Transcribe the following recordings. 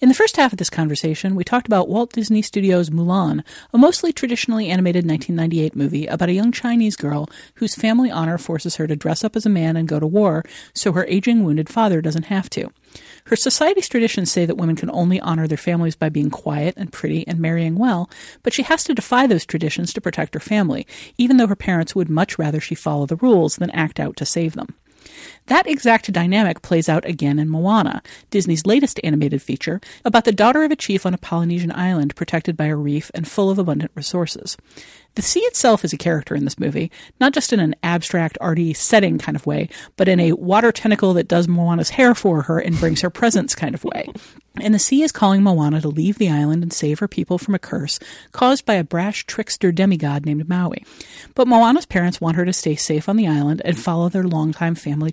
In the first half of this conversation, we talked about Walt Disney Studios' Mulan, a mostly traditionally animated 1998 movie about a young Chinese girl whose family honor forces her to dress up as a man and go to war so her aging, wounded father doesn't have to. Her society's traditions say that women can only honor their families by being quiet and pretty and marrying well, but she has to defy those traditions to protect her family, even though her parents would much rather she follow the rules than act out to save them. That exact dynamic plays out again in Moana, Disney's latest animated feature, about the daughter of a chief on a Polynesian island protected by a reef and full of abundant resources. The sea itself is a character in this movie, not just in an abstract, arty setting kind of way, but in a water tentacle that does Moana's hair for her and brings her presents kind of way. And the sea is calling Moana to leave the island and save her people from a curse caused by a brash trickster demigod named Maui. But Moana's parents want her to stay safe on the island and follow their longtime family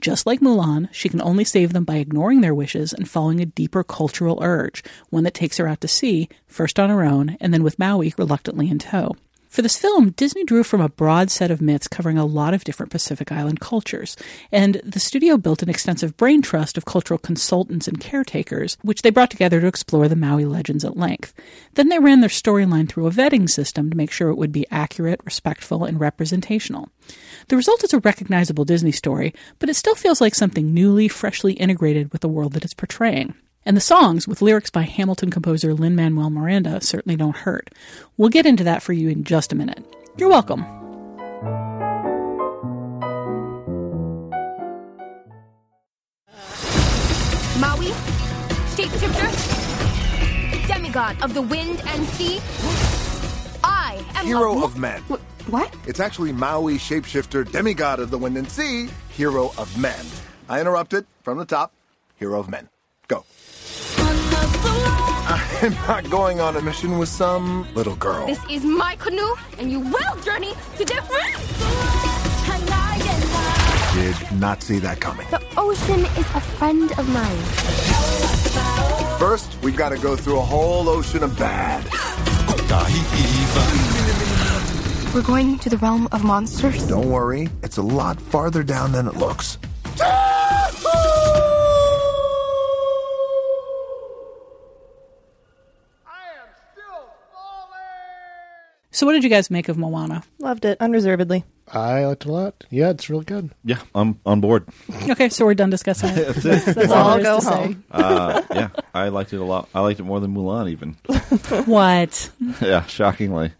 Just like Mulan, she can only save them by ignoring their wishes and following a deeper cultural urge, one that takes her out to sea, first on her own, and then with Maui reluctantly in tow. For this film, Disney drew from a broad set of myths covering a lot of different Pacific Island cultures, and the studio built an extensive brain trust of cultural consultants and caretakers, which they brought together to explore the Maui legends at length. Then they ran their storyline through a vetting system to make sure it would be accurate, respectful, and representational. The result is a recognizable Disney story, but it still feels like something newly, freshly integrated with the world that it's portraying. And the songs, with lyrics by Hamilton composer Lin Manuel Miranda, certainly don't hurt. We'll get into that for you in just a minute. You're welcome. Maui, shapeshifter, demigod of the wind and sea. I am hero a- of men. Wh- what? It's actually Maui, shapeshifter, demigod of the wind and sea, hero of men. I interrupted from the top. Hero of men. Go. I'm not going on a mission with some little girl. This is my canoe, and you will journey to different. Did not see that coming. The ocean is a friend of mine. First, we've got to go through a whole ocean of bad. We're going to the realm of monsters. Don't worry, it's a lot farther down than it looks. So, what did you guys make of Moana? Loved it unreservedly. I liked it a lot. Yeah, it's really good. Yeah, I'm on board. Okay, so we're done discussing it. That's it. That's all all there is go to say. home. Uh, yeah, I liked it a lot. I liked it more than Mulan, even. What? yeah, shockingly.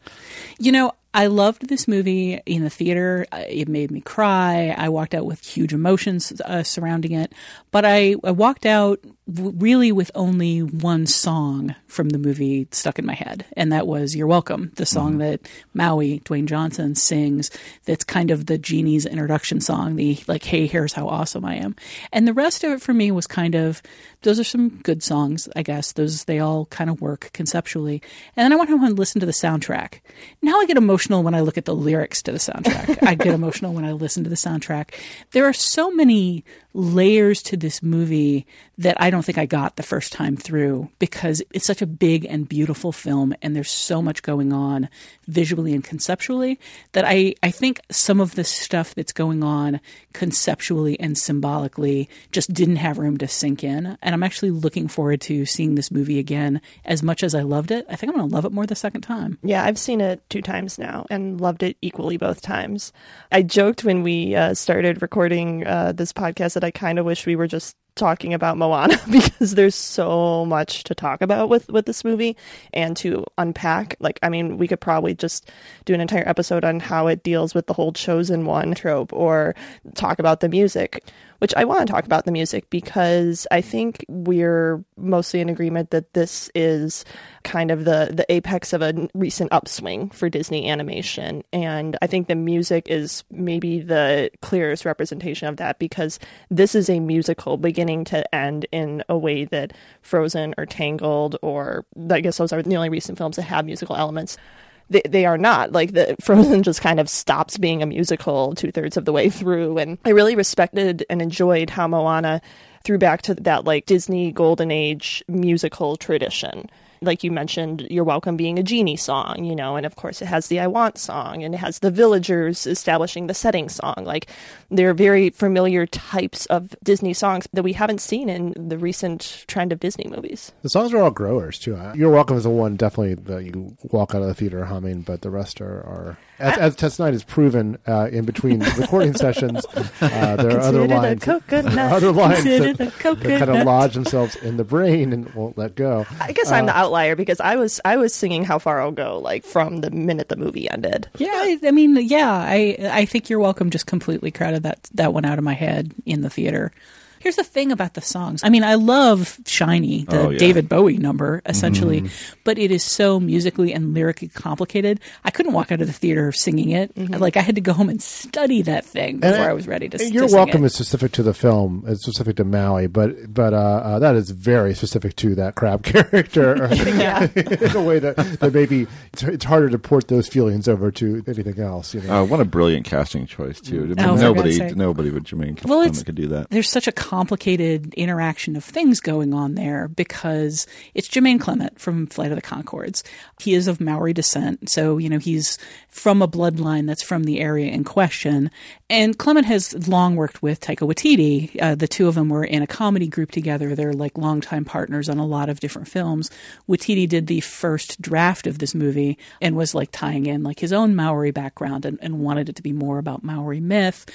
You know, I loved this movie in the theater. Uh, It made me cry. I walked out with huge emotions uh, surrounding it. But I, I walked out w- really with only one song from the movie stuck in my head, and that was "You're Welcome," the song mm-hmm. that Maui Dwayne Johnson sings. That's kind of the genie's introduction song. The like, "Hey, here's how awesome I am," and the rest of it for me was kind of those are some good songs, I guess. Those they all kind of work conceptually. And then I went home and listened to the soundtrack. Now I get emotional when I look at the lyrics to the soundtrack. I get emotional when I listen to the soundtrack. There are so many layers to this movie that I don't think I got the first time through because it's such a big and beautiful film and there's so much going on visually and conceptually that I, I think some of the stuff that's going on conceptually and symbolically just didn't have room to sink in. And I'm actually looking forward to seeing this movie again as much as I loved it. I think I'm going to love it more the second time. Yeah, I've seen it two times now and loved it equally both times. I joked when we uh, started recording uh, this podcast that I kind of wish we were just talking about Moana because there's so much to talk about with with this movie and to unpack. Like, I mean, we could probably just do an entire episode on how it deals with the whole chosen one trope or talk about the music which I want to talk about the music because I think we're mostly in agreement that this is kind of the the apex of a recent upswing for Disney animation. And I think the music is maybe the clearest representation of that because this is a musical beginning to end in a way that Frozen or Tangled or I guess those are the only recent films that have musical elements they, they are not like the Frozen just kind of stops being a musical two thirds of the way through. And I really respected and enjoyed how Moana threw back to that like Disney golden age musical tradition like you mentioned, You're Welcome being a genie song, you know, and of course it has the I Want song and it has the villagers establishing the setting song. Like they're very familiar types of Disney songs that we haven't seen in the recent trend of Disney movies. The songs are all growers too. You're Welcome is the one definitely that you walk out of the theater humming, but the rest are, are as, as Tasha has proven uh, in between recording sessions, uh, there are other lines, other lines that, that, kind of lodge themselves in the brain and won't let go. I guess uh, I'm the uh, outlier because I was I was singing "How Far I'll Go" like from the minute the movie ended. Yeah, I, I mean, yeah, I I think you're welcome. Just completely crowded that that one out of my head in the theater. Here's the thing about the songs. I mean, I love Shiny, the oh, yeah. David Bowie number, essentially, mm-hmm. but it is so musically and lyrically complicated. I couldn't walk out of the theater singing it. Mm-hmm. Like, I had to go home and study that thing before I, I, was ready to You're to welcome it. is specific to the film. It's specific to Maui, but but uh, uh, that is very specific to that crab character in a way that, that maybe it's, it's, harder to port those feelings over to anything else. You know? uh, what a brilliant casting choice, too. Oh, nobody, nobody but Jermaine well, could do that. There's such a complicated interaction of things going on there because it's Jermaine Clement from Flight of the Conchords. He is of Maori descent, so you know he's from a bloodline that's from the area in question. And Clement has long worked with Taika Waititi. Uh, the two of them were in a comedy group together. They're like longtime partners on a lot of different films. Waititi did the first draft of this movie and was like tying in like his own Maori background and, and wanted it to be more about Maori myth.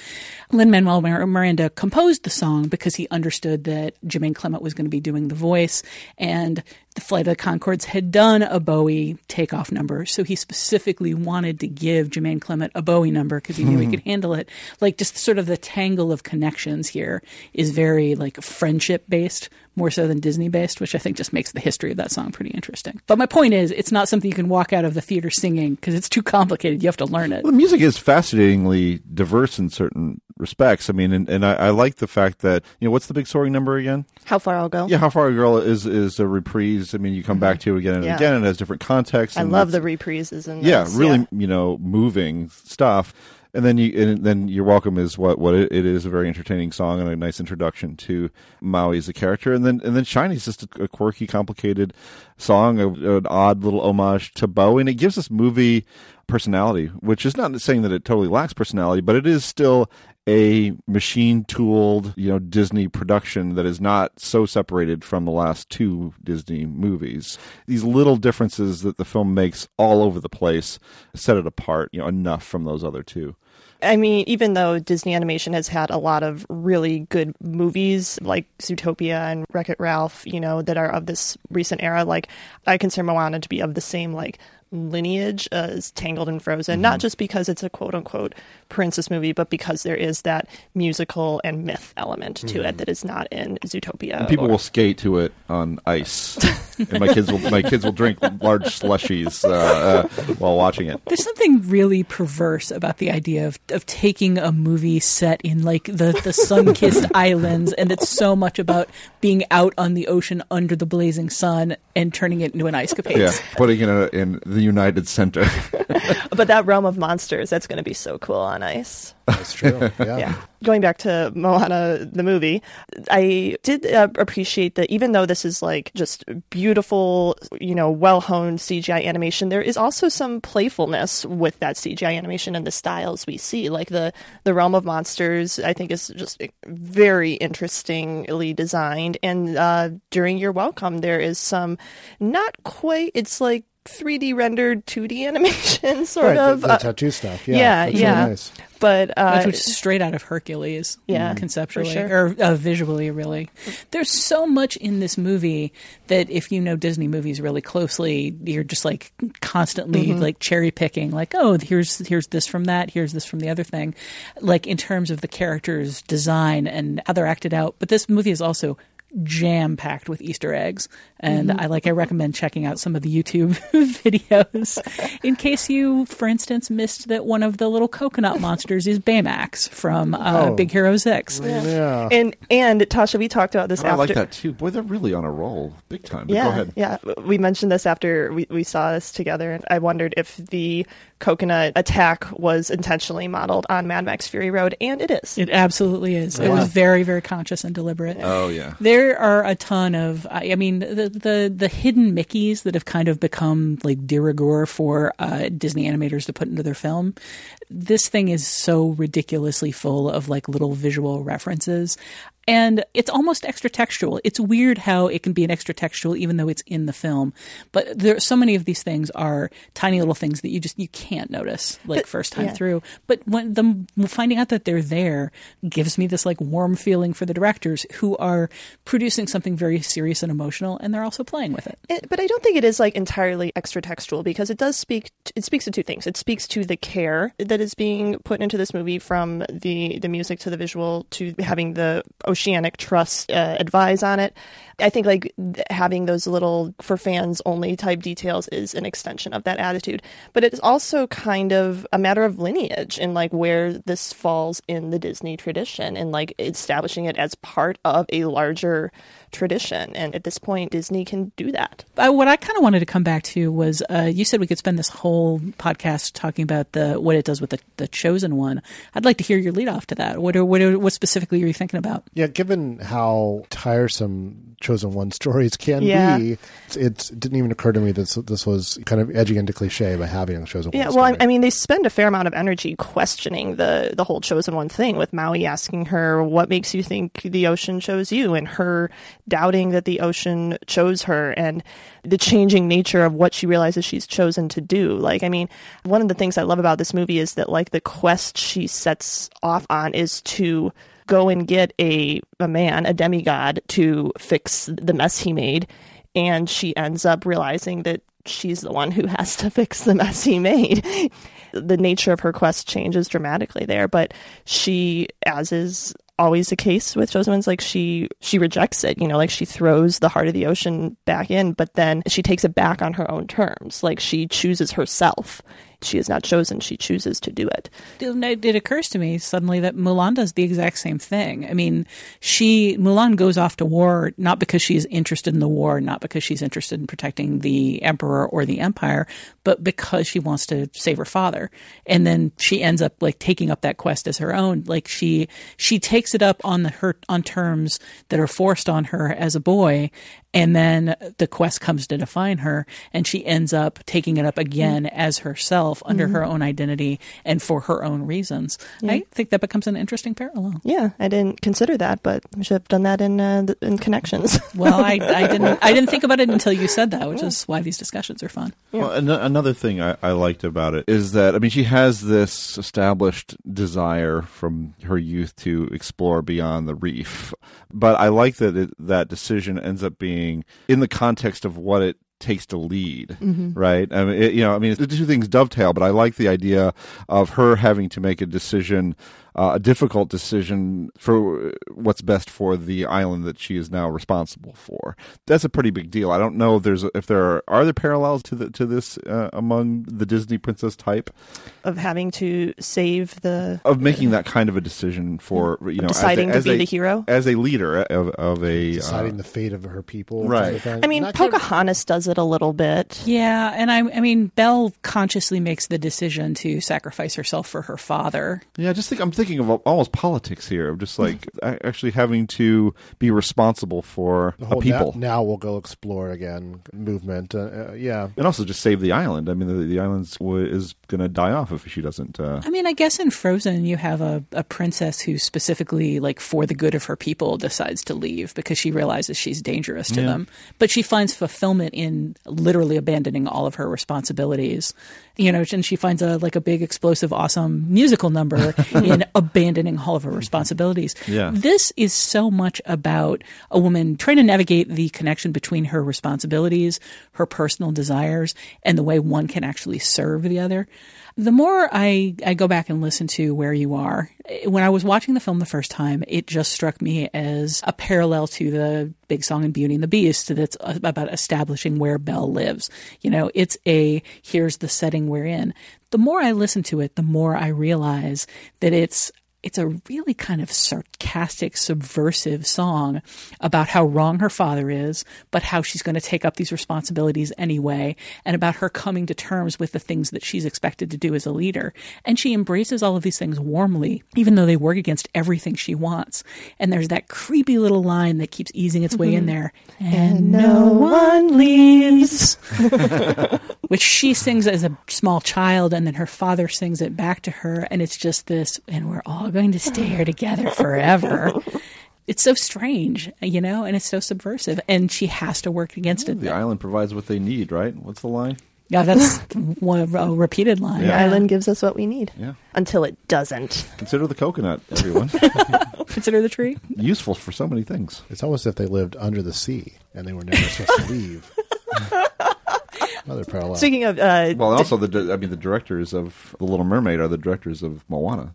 Lin Manuel Miranda composed the song because he understood that Jermaine Clement was going to be doing the voice, and the Flight of the Conchords had done a Bowie takeoff number, so he specifically wanted to give Jermaine Clement a Bowie number because he knew he hmm. could handle it. Like just sort of the tangle of connections here is very like friendship based more so than Disney based, which I think just makes the history of that song pretty interesting. But my point is, it's not something you can walk out of the theater singing because it's too complicated. You have to learn it. Well, the music is fascinatingly diverse in certain respects. I mean, and, and I, I, like the fact that you know what's the big soaring number again? How far I'll go? Yeah, how far I'll go is is a reprise. I mean, you come back to it again and yeah. again, and it has different contexts. I love the reprises and yeah, really, yeah. you know, moving stuff and then you and then you're welcome is what what it, it is a very entertaining song and a nice introduction to Maui as a character and then and then Shiny's just a, a quirky complicated song a, an odd little homage to Bowie and it gives this movie personality which is not saying that it totally lacks personality but it is still a machine tooled, you know, Disney production that is not so separated from the last two Disney movies. These little differences that the film makes all over the place set it apart, you know, enough from those other two. I mean, even though Disney Animation has had a lot of really good movies like Zootopia and Wreck It Ralph, you know, that are of this recent era, like I consider Moana to be of the same like lineage as Tangled and Frozen, mm-hmm. not just because it's a quote unquote princess movie, but because there is that musical and myth element to mm-hmm. it that is not in Zootopia. And people or... will skate to it on ice, and my kids will my kids will drink large slushies uh, uh, while watching it. There's something really perverse about the idea of of taking a movie set in like the the sun kissed islands, and it's so much about being out on the ocean under the blazing sun and turning it into an ice capade. Yeah, putting it in, a, in the United Center. but that realm of monsters, that's going to be so cool on ice. That's true. Yeah. yeah. Going back to Moana, the movie, I did uh, appreciate that even though this is like just beautiful, you know, well honed CGI animation, there is also some playfulness with that CGI animation and the styles we see. Like the, the realm of monsters, I think is just very interestingly designed. And uh, during your welcome, there is some not quite, it's like 3D rendered 2D animation, sort right, of. The, the uh, tattoo stuff. Yeah. Yeah. That's yeah. Really nice. But uh, That's straight out of Hercules, Yeah, conceptually sure. or uh, visually. Really, there's so much in this movie that if you know Disney movies really closely, you're just like constantly Mhm. like cherry picking. Like, oh, here's here's this from that, here's this from the other thing. Like in terms of the characters' design and how they're acted out. But this movie is also jam packed with Easter eggs, and Mhm. I like I recommend checking out some of the YouTube videos in case you, for instance, missed that one of the little coconut monsters is Baymax from uh, Oh. Big Hero Six. Yeah. And and Tasha, we talked about this Oh, I like that too. Boy, they're really on a roll, big time. But Yeah, go ahead. yeah. We mentioned this after we, we saw this together, and I wondered if the coconut attack was intentionally modeled on Mad Max Fury Road, and it is. It absolutely is. It was very, very conscious and deliberate. Oh yeah. There are a ton of, I I mean, the the the hidden Mickeys that have kind of become like de rigueur for uh, Disney animators to put into their film. This thing is so ridiculously full of like little visual references. And it's almost extra textual. It's weird how it can be an extra textual even though it's in the film. But there so many of these things are tiny little things that you just you can't notice like But- first time yeah. through. But when the finding out that they're there gives me this like warm feeling for the directors who are producing something very serious and emotional, and they're also playing with it. It, but I don't think it is like entirely extra textual because it does speak. It speaks to two things. It speaks to the care that is being put into this movie, from the the music to the visual to having the Oceanic Trust uh, advise on it. I think like having those little for fans only type details is an extension of that attitude. But it's also kind of a matter of lineage and like where this falls in the Disney tradition and like establishing it as part of a larger tradition. And at this point, Disney can do that. Uh, what I kind of wanted to come back to was uh, you said we could spend this whole podcast talking about the what it does with the, the chosen one. I'd like to hear your lead off to that. What are, what, are, what specifically are you thinking about? Yeah, given how tiresome Chosen One stories can Yeah. be, it's, it's, it didn't even occur to me that this, this was kind of edging into cliche by having a Chosen Yeah, One. well, I. I mean, they spend a fair amount of energy questioning the the whole chosen one thing, with Maui asking her, "What makes you think the ocean chose you?" and her doubting that the ocean chose her, and the changing nature of what she realizes she's chosen to do. Like, I mean, one of the things I love about this movie is that like the quest she sets off on is to go and get a a man, a demigod, to fix the mess he made, and she ends up realizing that she's the one who has to fix the mess he made. the nature of her quest changes dramatically there, but she, as is always the case with chosen ones, like she she rejects it. You know, like she throws the heart of the ocean back in, but then she takes it back on her own terms. Like she chooses herself. She is not chosen; she chooses to do it. It, it occurs to me suddenly that Mulan does the exact same thing. I mean, she Mulan goes off to war not because she's interested in the war, not because she's interested in protecting the emperor or the empire, but because she wants to save her father. And then she ends up like taking up that quest as her own. Like she she takes it up on the her on terms that are forced on her as a boy, and then the quest comes to define her, and she ends up taking it up again as herself under Mhm. her own identity and for her own reasons. I think that becomes an interesting parallel. Yeah, I didn't consider that, but we should have done that in uh, the, in connections. Well, I, I didn't I didn't think about it until you said that, which is why these discussions are fun. Well, an- another thing I, I liked about it is that I mean she has this established desire from her youth to explore beyond the reef, but I like that it, that decision ends up being in the context of what it takes to lead, Mhm. right? I mean, it, you know, I mean, the two things dovetail, but I like the idea of her having to make a decision uh, a difficult decision for what's best for the island that she is now responsible for. That's a pretty big deal. I don't know if there's if there are are there parallels to the to this uh, among the Disney princess type of having to save the of making that kind of a decision for you know deciding as a, to be a, the hero as a leader of, of a deciding uh, the fate of her people. Right. I mean, Pocahontas does it a little bit. Yeah, and I, I mean, Belle consciously makes the decision to sacrifice herself for her father. Yeah, I just think I'm thinking of almost politics here, of just like actually having to be responsible for a people. Now, now, we'll go explore again movement. Uh, uh, yeah, and also just save the island. I mean, the, the island is going to die off if she doesn't. Uh... I mean, I guess in Frozen you have a, a princess who specifically, like for the good of her people, decides to leave because she realizes she's dangerous to Yeah. them. But she finds fulfillment in literally abandoning all of her responsibilities. You know, and she finds a like a big, explosive, awesome musical number in abandoning all of her responsibilities. Yeah. This is so much about a woman trying to navigate the connection between her responsibilities, her personal desires, and the way one can actually serve the other. The more I, I go back and listen to Where You Are, eh, when I was watching the film the first time, it just struck me as a parallel to the big song in Beauty and the Beast that's uh, about establishing where Belle lives. You know, it's a here's the setting we're in. The more I listen to it, the more I realize that it's it's a really kind of sarcastic, subversive song about how wrong her father is, but how she's going to take up these responsibilities anyway, and about her coming to terms with the things that she's expected to do as a leader. And she embraces all of these things warmly, even though they work against everything she wants. And there's that creepy little line that keeps easing its way in mm-hmm. there. And no one leaves. Which she sings as a small child, and then her father sings it back to her. And it's just this, and we're all going to stay here together forever. It's so strange, you know, and it's so subversive, and she has to work against it. The island provides what they need, right? What's the line? Yeah, that's one of a repeated line. The island gives us what we need. Yeah. Until it doesn't. Consider the coconut, everyone. Consider the tree. Useful for so many things. It's almost as if they lived under the sea and they were never supposed to leave. Another parallel. Speaking of, uh, Well, and also the di- I mean the directors of The Little Mermaid are the directors of Moana.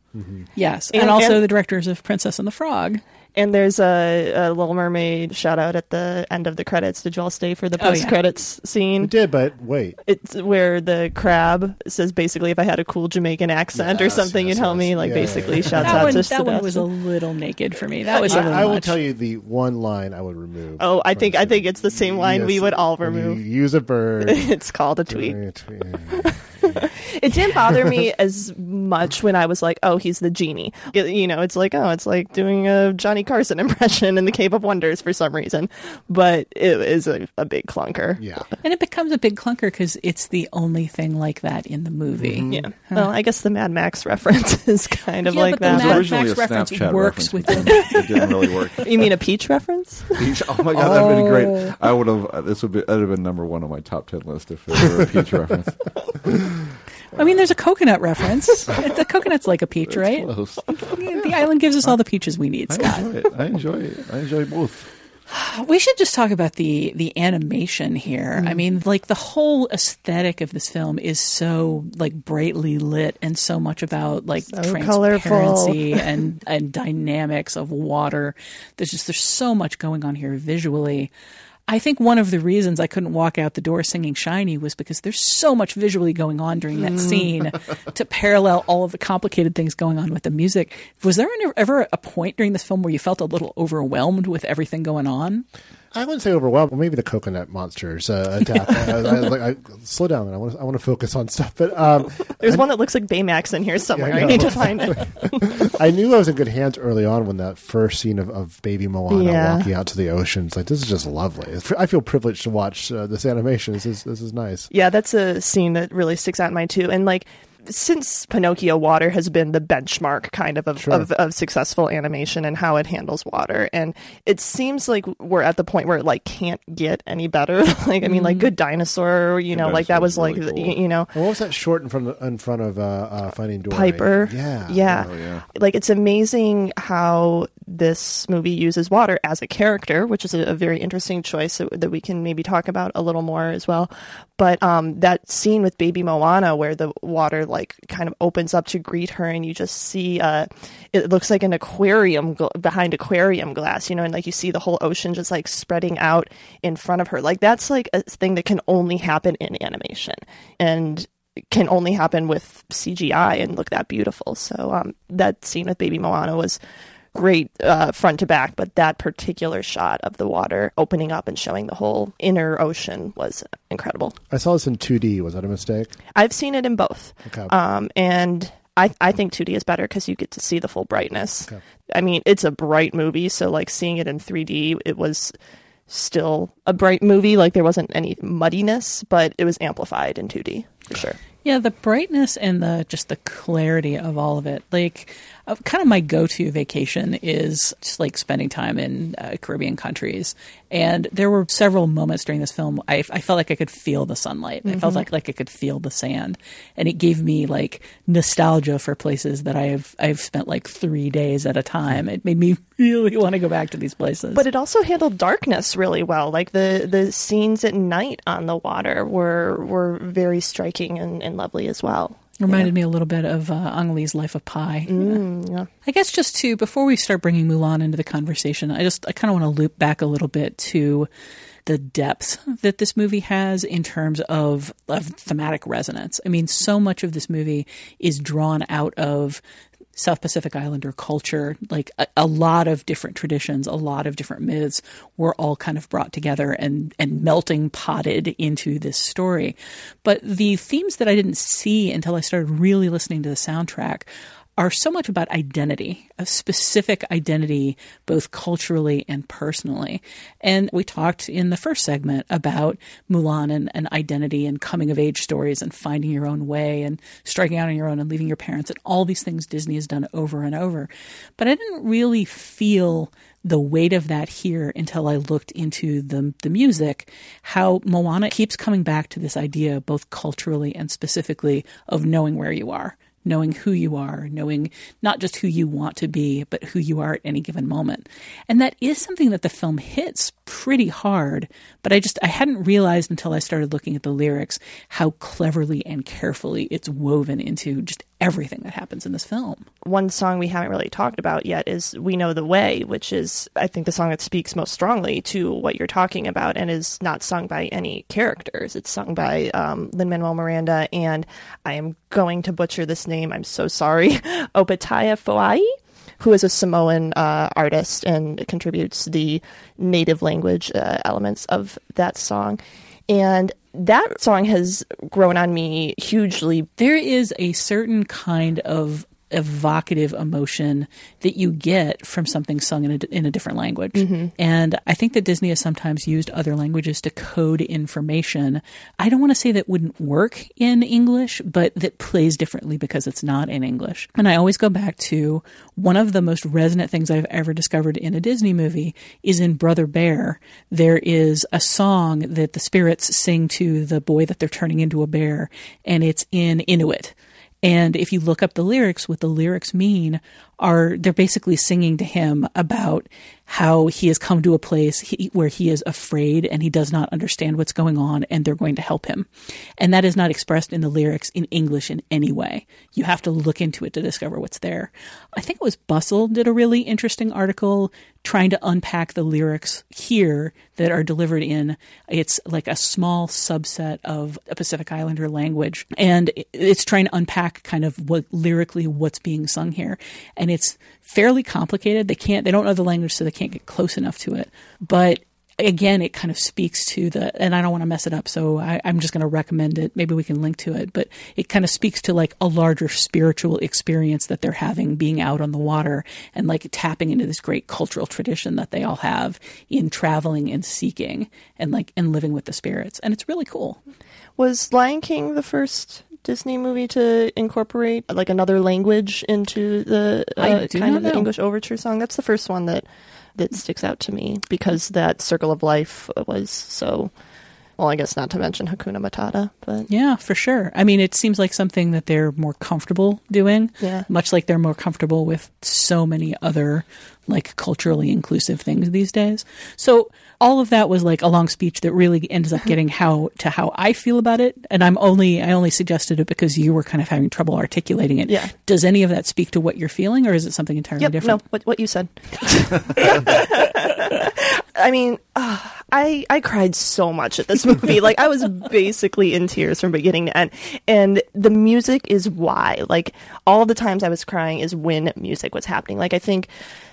Yes, and, And- also and- the directors of Princess and the Frog. And there's a, a Little Mermaid shout out at the end of the credits. Did you all stay for the Oh, yeah. post credits scene? We did, but wait. It's where the crab says basically, if I had a cool Jamaican accent or something, yes, you'd help yes. me. Like Yeah, basically, yeah, yeah. shouts That out one, to that one was a little naked for me. That was a I, little I will much. tell you the one line I would remove. Oh, I think I think it's the same line we would all when you remove. use a bird. it's called a tweet. It didn't bother me as much when I was like, "Oh, he's the genie." It- you know, it's like, "Oh, it's like doing a Johnny Carson impression in the Cave of Wonders for some reason," but it is a, a big clunker. Yeah. And it becomes a big clunker because it's the only thing like that in the movie. Mm-hmm. Yeah. Well, I guess the Mad Max reference is kind of Yeah, like but the that. Mad originally Max a reference Snapchat works reference, within- but it didn't really work. you mean a Peach reference? Peach. Oh my god, that'd have been Oh. great. I would have. This would be. That'd have been number one on my top ten list if it were a peach reference. I mean, there's a coconut reference. the coconut's like a peach, right? Close. The island gives us all the peaches we need, I Scott. enjoy it. I enjoy it. I enjoy both. We should just talk about the the animation here. I mm. mean, like the whole aesthetic of this film is so like brightly lit and so much about like So transparency and and dynamics of water. There's just there's so much going on here visually. I think one of the reasons I couldn't walk out the door singing Shiny was because there's so much visually going on during that mm. scene to parallel all of the complicated things going on with the music. Was there ever a point during this film where you felt a little overwhelmed with everything going on? I wouldn't say overwhelmed. But maybe the coconut monsters uh, attack. I, I, like, I, slow down. I want to. I want to focus on stuff. But um, There's one that looks like Baymax in here somewhere. Yeah, I I need to find it. I knew I was in good hands early on when that first scene of, of baby Moana Yeah. walking out to the ocean. It's like this is just lovely. I feel privileged to watch uh, this animation. This is this is nice. Yeah, that's a scene that really sticks out in my too. And like since Pinocchio, water has been the benchmark kind of of, Sure. of of successful animation and how it handles water. And it seems like we're at the point where it like can't get any better. like I mean, like Good Dinosaur, you know, like that was is like really the- cool. you know. And what was that short in front of, in front of uh, uh, Finding Dory? Piper. Yeah. Yeah. Oh, yeah. Like it's amazing how this movie uses water as a character, which is a, a very interesting choice that, that we can maybe talk about a little more as well. But um, that scene with baby Moana where the water like kind of opens up to greet her and you just see uh, it looks like an aquarium gl- behind aquarium glass, you know, and like you see the whole ocean just like spreading out in front of her. Like that's like a thing that can only happen in animation. And can only happen with CGI and look that beautiful. So um, that scene with Baby Moana was great uh, front to back, but that particular shot of the water opening up and showing the whole inner ocean was incredible. I saw this in 2D. Was that a mistake? I've seen it in both. Okay. Um, and I, I think 2D is better because you get to see the full brightness. Okay. I mean, it's a bright movie, so like seeing it in 3D, it was still a bright movie. Like there wasn't any muddiness, but it was amplified in 2D for sure. Yeah, the brightness and the just the clarity of all of it. Like, uh, kind of my go-to vacation is just like spending time in uh, Caribbean countries. And there were several moments during this film I, I felt like I could feel the sunlight. I felt Mhm. like like I could feel the sand, and it gave me like nostalgia for places that I've I've spent like three days at a time. It made me really want to go back to these places. But it also handled darkness really well. Like the, the scenes at night on the water were were very striking and, and lovely as well. Reminded me a little bit of uh, Ang Lee's Life of Pi. Mm, yeah. I guess just to before we start bringing Mulan into the conversation, I just I kind of want to loop back a little bit to the depth that this movie has in terms of, of thematic resonance. I mean, so much of this movie is drawn out of South Pacific Islander culture, like a, a lot of different traditions, a lot of different myths were all kind of brought together and, and melting potted into this story. But the themes that I didn't see until I started really listening to the soundtrack are so much about identity, a specific identity, both culturally and personally. And we talked in the first segment about Mulan and, and identity and coming of age stories and finding your own way and striking out on your own and leaving your parents and all these things Disney has done over and over. But I didn't really feel the weight of that here until I looked into the the music, how Moana keeps coming back to this idea, both culturally and specifically, of knowing where you are, knowing who you are, knowing not just who you want to be, but who you are at any given moment. And that is something that the film hits pretty hard, but I just I hadn't realized until I started looking at the lyrics how cleverly and carefully it's woven into just everything that happens in this film. One song we haven't really talked about yet is We Know the Way, which is, I think, the song that speaks most strongly to what you're talking about and is not sung by any characters. It's sung by um, Lin Manuel Miranda, and I am going to butcher this name. I'm so sorry. Opetaia Foa'i. Who is a Samoan uh, artist and contributes the native language uh, elements of that song. And that song has grown on me hugely. There is a certain kind of evocative emotion that you get from something sung in a, in a different language. Mhm. And I think that Disney has sometimes used other languages to code information. I don't want to say that wouldn't work in English, but that plays differently because it's not in English. And I always go back to one of the most resonant things I've ever discovered in a Disney movie is in Brother Bear. There is a song that the spirits sing to the boy that they're turning into a bear, and it's in Inuit. And if you look up the lyrics, what the lyrics mean are they're basically singing to him about how he has come to a place he, where he is afraid and he does not understand what's going on and they're going to help him. And that is not expressed in the lyrics in English in any way. You have to look into it to discover what's there. I think it was Bustle did a really interesting article trying to unpack the lyrics here that are delivered in it's like a small subset of a Pacific Islander language and it's trying to unpack kind of what lyrically what's being sung here and it's fairly complicated. They can't they don't know the language so they can't get close enough to it. But again it kind of speaks to the and i don't want to mess it up so I, i'm just going to recommend it. Maybe we can link to it but it kind of speaks to like a larger spiritual experience that they're having being out on the water and like tapping into this great cultural tradition that they all have in traveling and seeking and like and living with the spirits. And it's really cool. Was Lion King the first Disney movie to incorporate like another language into the uh, kind of the. English overture song? That's the first one that that sticks out to me because that Circle of Life was so Well, I guess not to mention Hakuna Matata, but Yeah, for sure. I mean, it seems like something that they're more comfortable doing. Yeah. Much like they're more comfortable with so many other like culturally inclusive things these days. So all of that was like a long speech that really ends up getting how to how I feel about it. And I'm only I only suggested it because you were kind of having trouble articulating it. Yeah. Does any of that speak to what you're feeling or is it something entirely yep, different? no, what what you said. I mean, uh, I I cried so much at this movie. like I was basically in tears from beginning to end. And the music is why. Like all the times I was crying is when music was happening. Like I think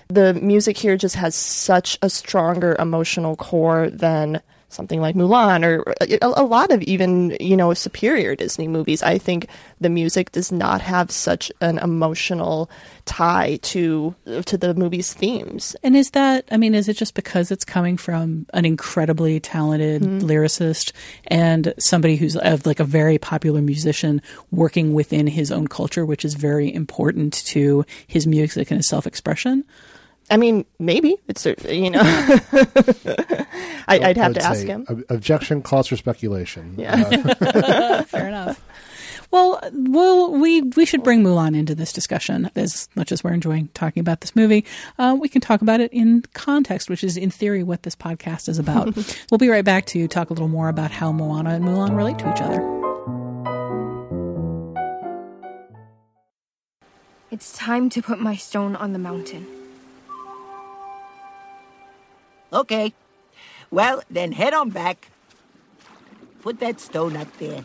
the music here just has such a stronger emotional core than something like Mulan or a, a lot of even, you know, superior Disney movies. I think the music does not have such an emotional tie to to the movie's themes. And is that, I mean, is it just because it's coming from an incredibly talented Mm-hmm. lyricist and somebody who's of like a very popular musician working within his own culture, which is very important to his music and his self expression? I mean, maybe it's you know. I, I'd have would to ask him. ob- Objection calls for speculation. Yeah. Uh, Fair enough. Well, well, we we should bring Mulan into this discussion as much as we're enjoying talking about this movie. Uh, we can talk about it in context, which is in theory what this podcast is about. we'll be right back to talk a little more about how Moana and Mulan relate to each other. It's time to put my stone on the mountain. Okay. Well, then head on back. Put that stone up there.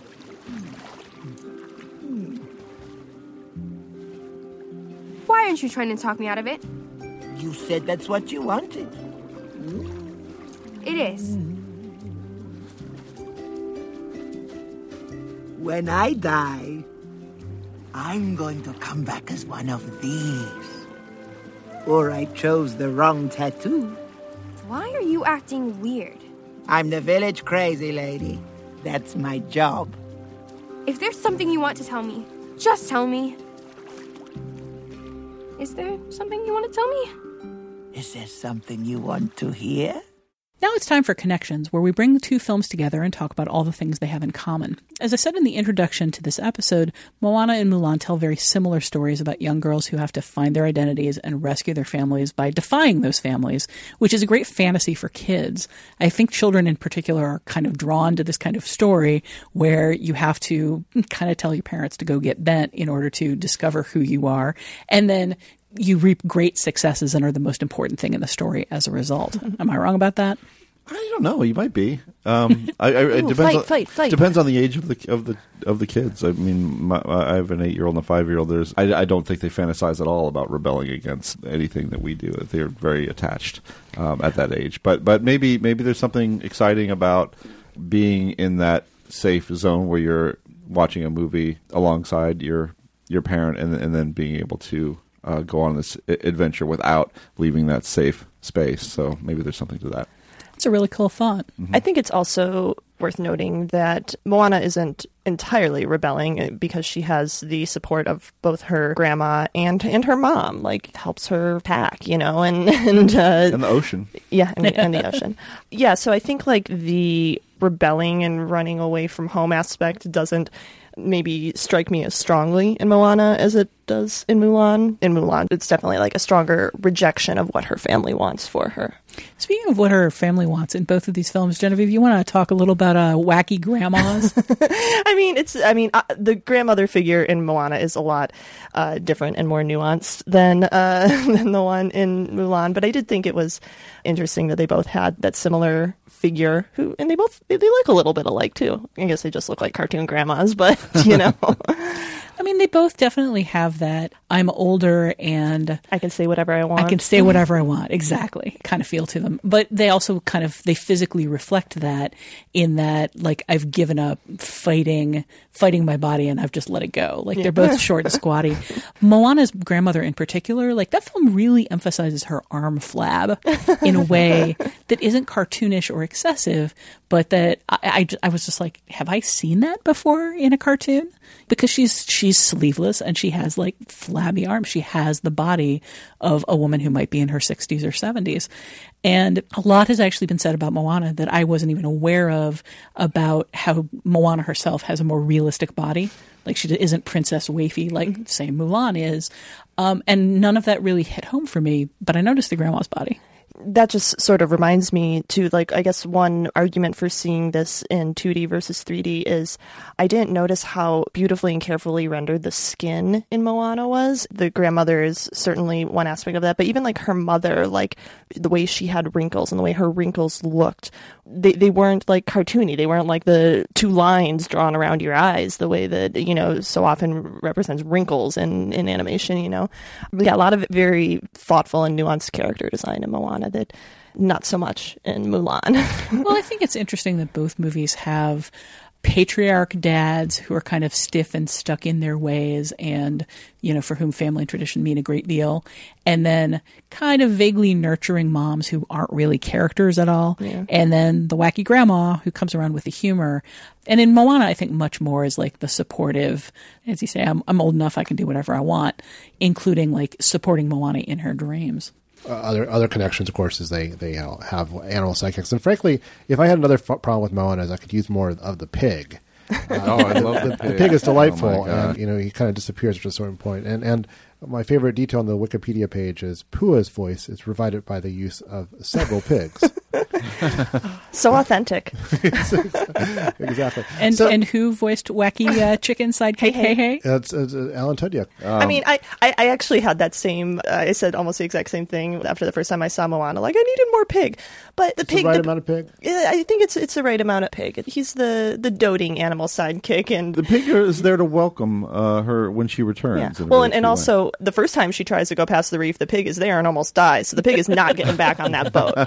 Why aren't you trying to talk me out of it? You said that's what you wanted. It is. When I die, I'm going to come back as one of these. Or I chose the wrong tattoo. Why are you acting weird? I'm the village crazy lady. That's my job. If there's something you want to tell me, just tell me. Is there something you want to tell me? Is there something you want to hear? Now it's time for Connections, where we bring the two films together and talk about all the things they have in common. As I said in the introduction to this episode, Moana and Mulan tell very similar stories about young girls who have to find their identities and rescue their families by defying those families, which is a great fantasy for kids. I think children in particular are kind of drawn to this kind of story where you have to kind of tell your parents to go get bent in order to discover who you are. And then you reap great successes and are the most important thing in the story as a result. Am I wrong about that? I don't know. You might be. Um, I, I, it Ooh, depends. fight, on, fight, fight. Depends on the age of the of the of the kids. I mean, my, I have an eight year old and a five year old. There's. I, I don't think they fantasize at all about rebelling against anything that we do. They're very attached um, at that age. But but maybe maybe there's something exciting about being in that safe zone where you're watching a movie alongside your your parent and and then being able to uh, go on this adventure without leaving that safe space. So maybe there's something to that. It's a really cool thought. I think it's also worth noting that Moana isn't entirely rebelling uh, because she has the support of both her grandma and and her mom, like helps her pack, you know, and and uh, And the ocean. yeah, and and the ocean. Yeah, so I think like the rebelling and running away from home aspect doesn't maybe strike me as strongly in Moana as it does in Mulan. In Mulan, it's definitely like a stronger rejection of what her family wants for her. Speaking of what her family wants in both of these films, Genevieve, you want to talk a little about uh, wacky grandmas? I mean, it's. I mean, uh, the grandmother figure in Moana is a lot uh, different and more nuanced than uh, than the one in Mulan. But I did think it was interesting that they both had that similar figure. Who and they both they, they look a little bit alike too. I guess they just look like cartoon grandmas, but you know, I mean, they both definitely have that. I'm older and I can say whatever I want. I can say whatever I want. Exactly. Kind of feel to them. But they also kind of they physically reflect that in that like I've given up fighting fighting my body and I've just let it go. Like they're both short and squatty. Moana's grandmother in particular, like that film really emphasizes her arm flab in a way that isn't cartoonish or excessive, but that I, I, I was just like, have I seen that before in a cartoon? Because she's she's she's sleeveless and she has like flabby arms. She has the body of a woman who might be in her 60s or 70s. And a lot has actually been said about Moana that I wasn't even aware of about how Moana herself has a more realistic body. Like she isn't Princess Wafy like mm-hmm. say Mulan is. Um, and none of that really hit home for me, but I noticed the grandma's body that just sort of reminds me to like I guess one argument for seeing this in 2D versus 3D is I didn't notice how beautifully and carefully rendered the skin in Moana was. The grandmother is certainly one aspect of that, but even like her mother, like the way she had wrinkles and the way her wrinkles looked, they they weren't like cartoony. They weren't like the two lines drawn around your eyes the way that you know so often represents wrinkles in in animation. You know, yeah, a lot of very thoughtful and nuanced character design in Moana that not so much in Mulan. well, I think it's interesting that both movies have patriarch dads who are kind of stiff and stuck in their ways and you know for whom family and tradition mean a great deal and then kind of vaguely nurturing moms who aren't really characters at all yeah. and then the wacky grandma who comes around with the humor and in moana i think much more is like the supportive as you say i'm, I'm old enough i can do whatever i want including like supporting moana in her dreams uh, other other connections, of course, is they they have animal psychics. And frankly, if I had another f- problem with Moana, is I could use more of the pig. Uh, oh, I love the, the pig. The pig is delightful, oh and you know he kind of disappears at a certain point. And and my favorite detail on the Wikipedia page is Pua's voice is provided by the use of several pigs. so authentic. exactly. And so, and who voiced wacky uh, chicken sidekick? Hey, hey, hey. It's, it's uh, Alan Tudyk. Um, I mean, I, I, I, actually had that same. Uh, I said almost the exact same thing after the first time I saw Moana. Like I needed more pig, but the pig. The right the, amount of pig. I think it's it's the right amount of pig. He's the the doting animal sidekick, and the pig is there to welcome uh, her when she returns. Yeah. Well, and, and also the first time she tries to go past the reef, the pig is there and almost dies. So the pig is not getting back on that boat.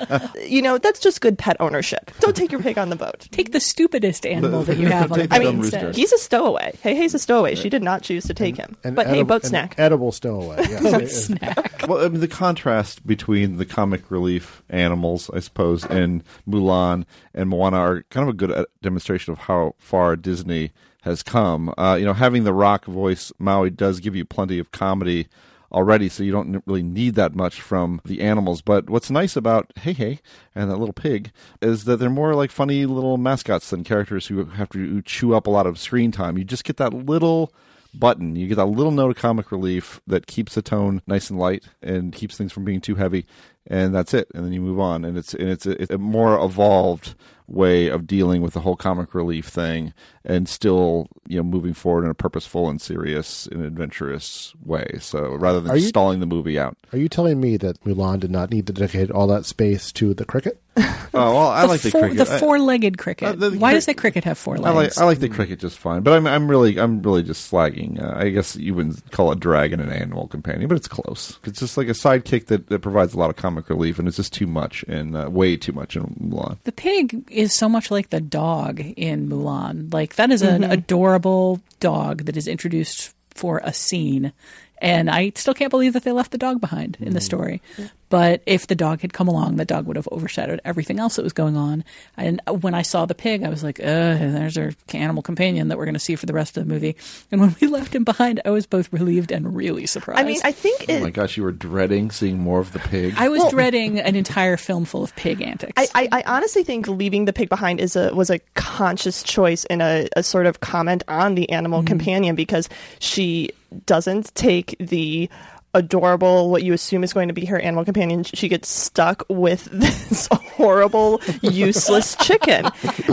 You know, that's just good pet ownership. Don't take your pig on the boat. Take the stupidest animal that you have on the boat. I mean, instead. he's a stowaway. Hey, he's a stowaway. She did not choose to take him. An but hey, boat snack. Edible stowaway. Yes. boat snack. Well, I mean, the contrast between the comic relief animals, I suppose, in Mulan and Moana are kind of a good uh, demonstration of how far Disney has come. Uh, you know, having the rock voice Maui does give you plenty of comedy already, so you don't really need that much from the animals. But what's nice about Heihei and that little pig is that they're more like funny little mascots than characters who have to chew up a lot of screen time. You just get that little button. You get that little note of comic relief that keeps the tone nice and light and keeps things from being too heavy, and that's it. And then you move on, and it's and it's a, it's a more evolved way of dealing with the whole comic relief thing and still you know moving forward in a purposeful and serious and adventurous way. So rather than you, stalling the movie out. Are you telling me that mulan did not need to dedicate all that space to the cricket? Oh well i the like the cricket. the four-legged cricket. Uh, the, the, why does the cricket have four legs i like, I like the cricket just fine but i'm, I'm really i'm really just slagging. Uh, i guess you wouldn't call a dragon an animal companion but it's close. It's just like a sidekick that, that provides a lot of comic relief and it's just too much and uh, way too much in mulan the pig is so much like the dog in Mulan. Like that is an mm-hmm. adorable dog that is introduced for a scene and I still can't believe that they left the dog behind in the mm. story. But if the dog had come along, the dog would have overshadowed everything else that was going on. And when I saw the pig, I was like, ugh, there's our animal companion that we're going to see for the rest of the movie. And when we left him behind, I was both relieved and really surprised. I mean, I think. It, oh my gosh, you were dreading seeing more of the pig. I was well, dreading an entire film full of pig antics. I, I, I, honestly think leaving the pig behind is a was a conscious choice and a, a sort of comment on the animal mm-hmm. companion because she doesn't take the adorable, what you assume is going to be her animal companion, she gets stuck with this horrible, useless chicken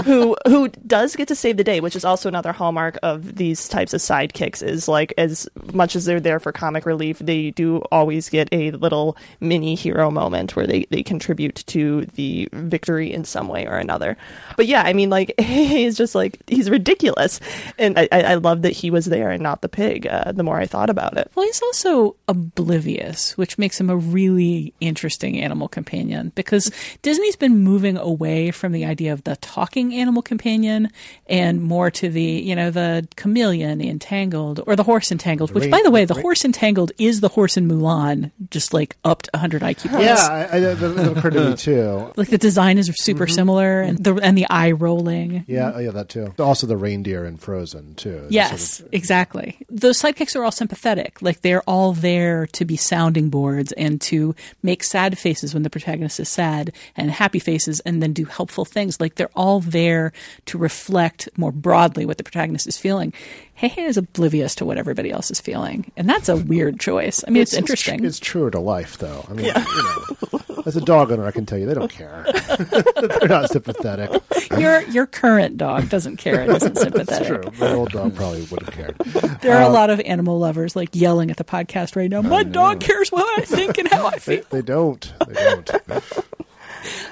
who who does get to save the day, which is also another hallmark of these types of sidekicks. Is like as much as they're there for comic relief, they do always get a little mini hero moment where they they contribute to the victory in some way or another. But yeah, I mean, like he's just like he's ridiculous, and I, I love that he was there and not the pig. Uh, the more I thought about it, well, he's also a oblivious, which makes him a really interesting animal companion because Disney's been moving away from the idea of the talking animal companion and more to the, you know, the chameleon in Tangled or the horse in Tangled, which, by the way, the horse in Tangled is the horse in Mulan, just like upped 100 IQ points. Yeah, I, I, that occurred to me too. Like the design is super mm-hmm. similar and the, and the eye rolling. Yeah, yeah, that too. Also the reindeer in Frozen too. Yes, sort of, exactly. those sidekicks are all sympathetic. Like they're all there to be sounding boards and to make sad faces when the protagonist is sad and happy faces and then do helpful things. Like they're all there to reflect more broadly what the protagonist is feeling. Heihei is oblivious to what everybody else is feeling. And that's a weird choice. I mean, it's, interesting. It's, truer to life, though. I mean, you know, as a dog owner, I can tell you they don't care. They're not sympathetic. your your current dog doesn't care. It isn't sympathetic. That's true. My old dog probably would have cared. There are a Uh, lot of animal lovers like yelling at the podcast right now. My dog cares what I think and how I They, feel. they don't. They don't.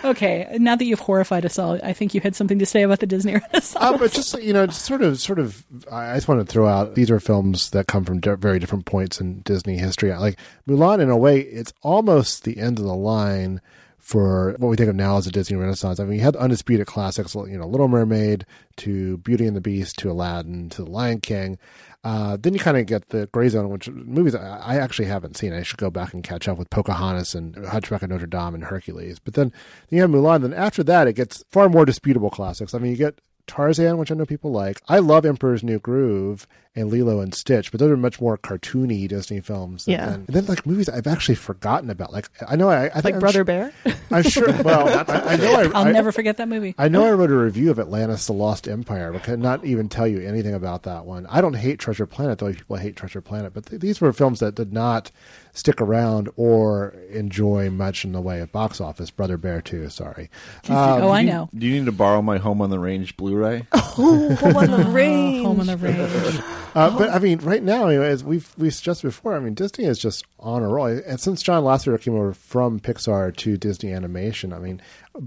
Okay, now that you've horrified us all, I think you had something to say about the Disney Renaissance. Uh, but just you know, just sort of, sort of. I just want to throw out these are films that come from very different points in Disney history. Like Mulan, in a way, it's almost the end of the line for what we think of now as a Disney Renaissance. I mean, you had undisputed classics, you know, Little Mermaid to Beauty and the Beast to Aladdin to The Lion King. Uh, then you kind of get the gray zone, which movies I, I actually haven't seen. I should go back and catch up with Pocahontas and Hunchback of Notre Dame and Hercules. But then you have Mulan. Then after that, it gets far more disputable classics. I mean, you get Tarzan, which I know people like. I love Emperor's New Groove and Lilo and Stitch, but those are much more cartoony Disney films. Than, Yeah. than- and then like movies I've actually forgotten about. Like I know I, I think Like I'm Brother su- Bear? I'm sure. Well, I, I know I, I'll I- never forget that movie. I know I wrote a review of Atlantis: The Lost Empire, but could not even tell you anything about that one. I don't hate Treasure Planet the way people hate Treasure Planet, but th- these were films that did not stick around or enjoy much in the way of box office. Brother Bear, too. Sorry. Um, oh, I know. Do you need to borrow my Home on the Range Blu-ray? Ooh, Home on the Range. Home on the Range. Uh, but I mean, right now, you know, as we've we suggested before, I mean, Disney is just on a roll. And since John Lasseter came over from Pixar to Disney Animation, I mean,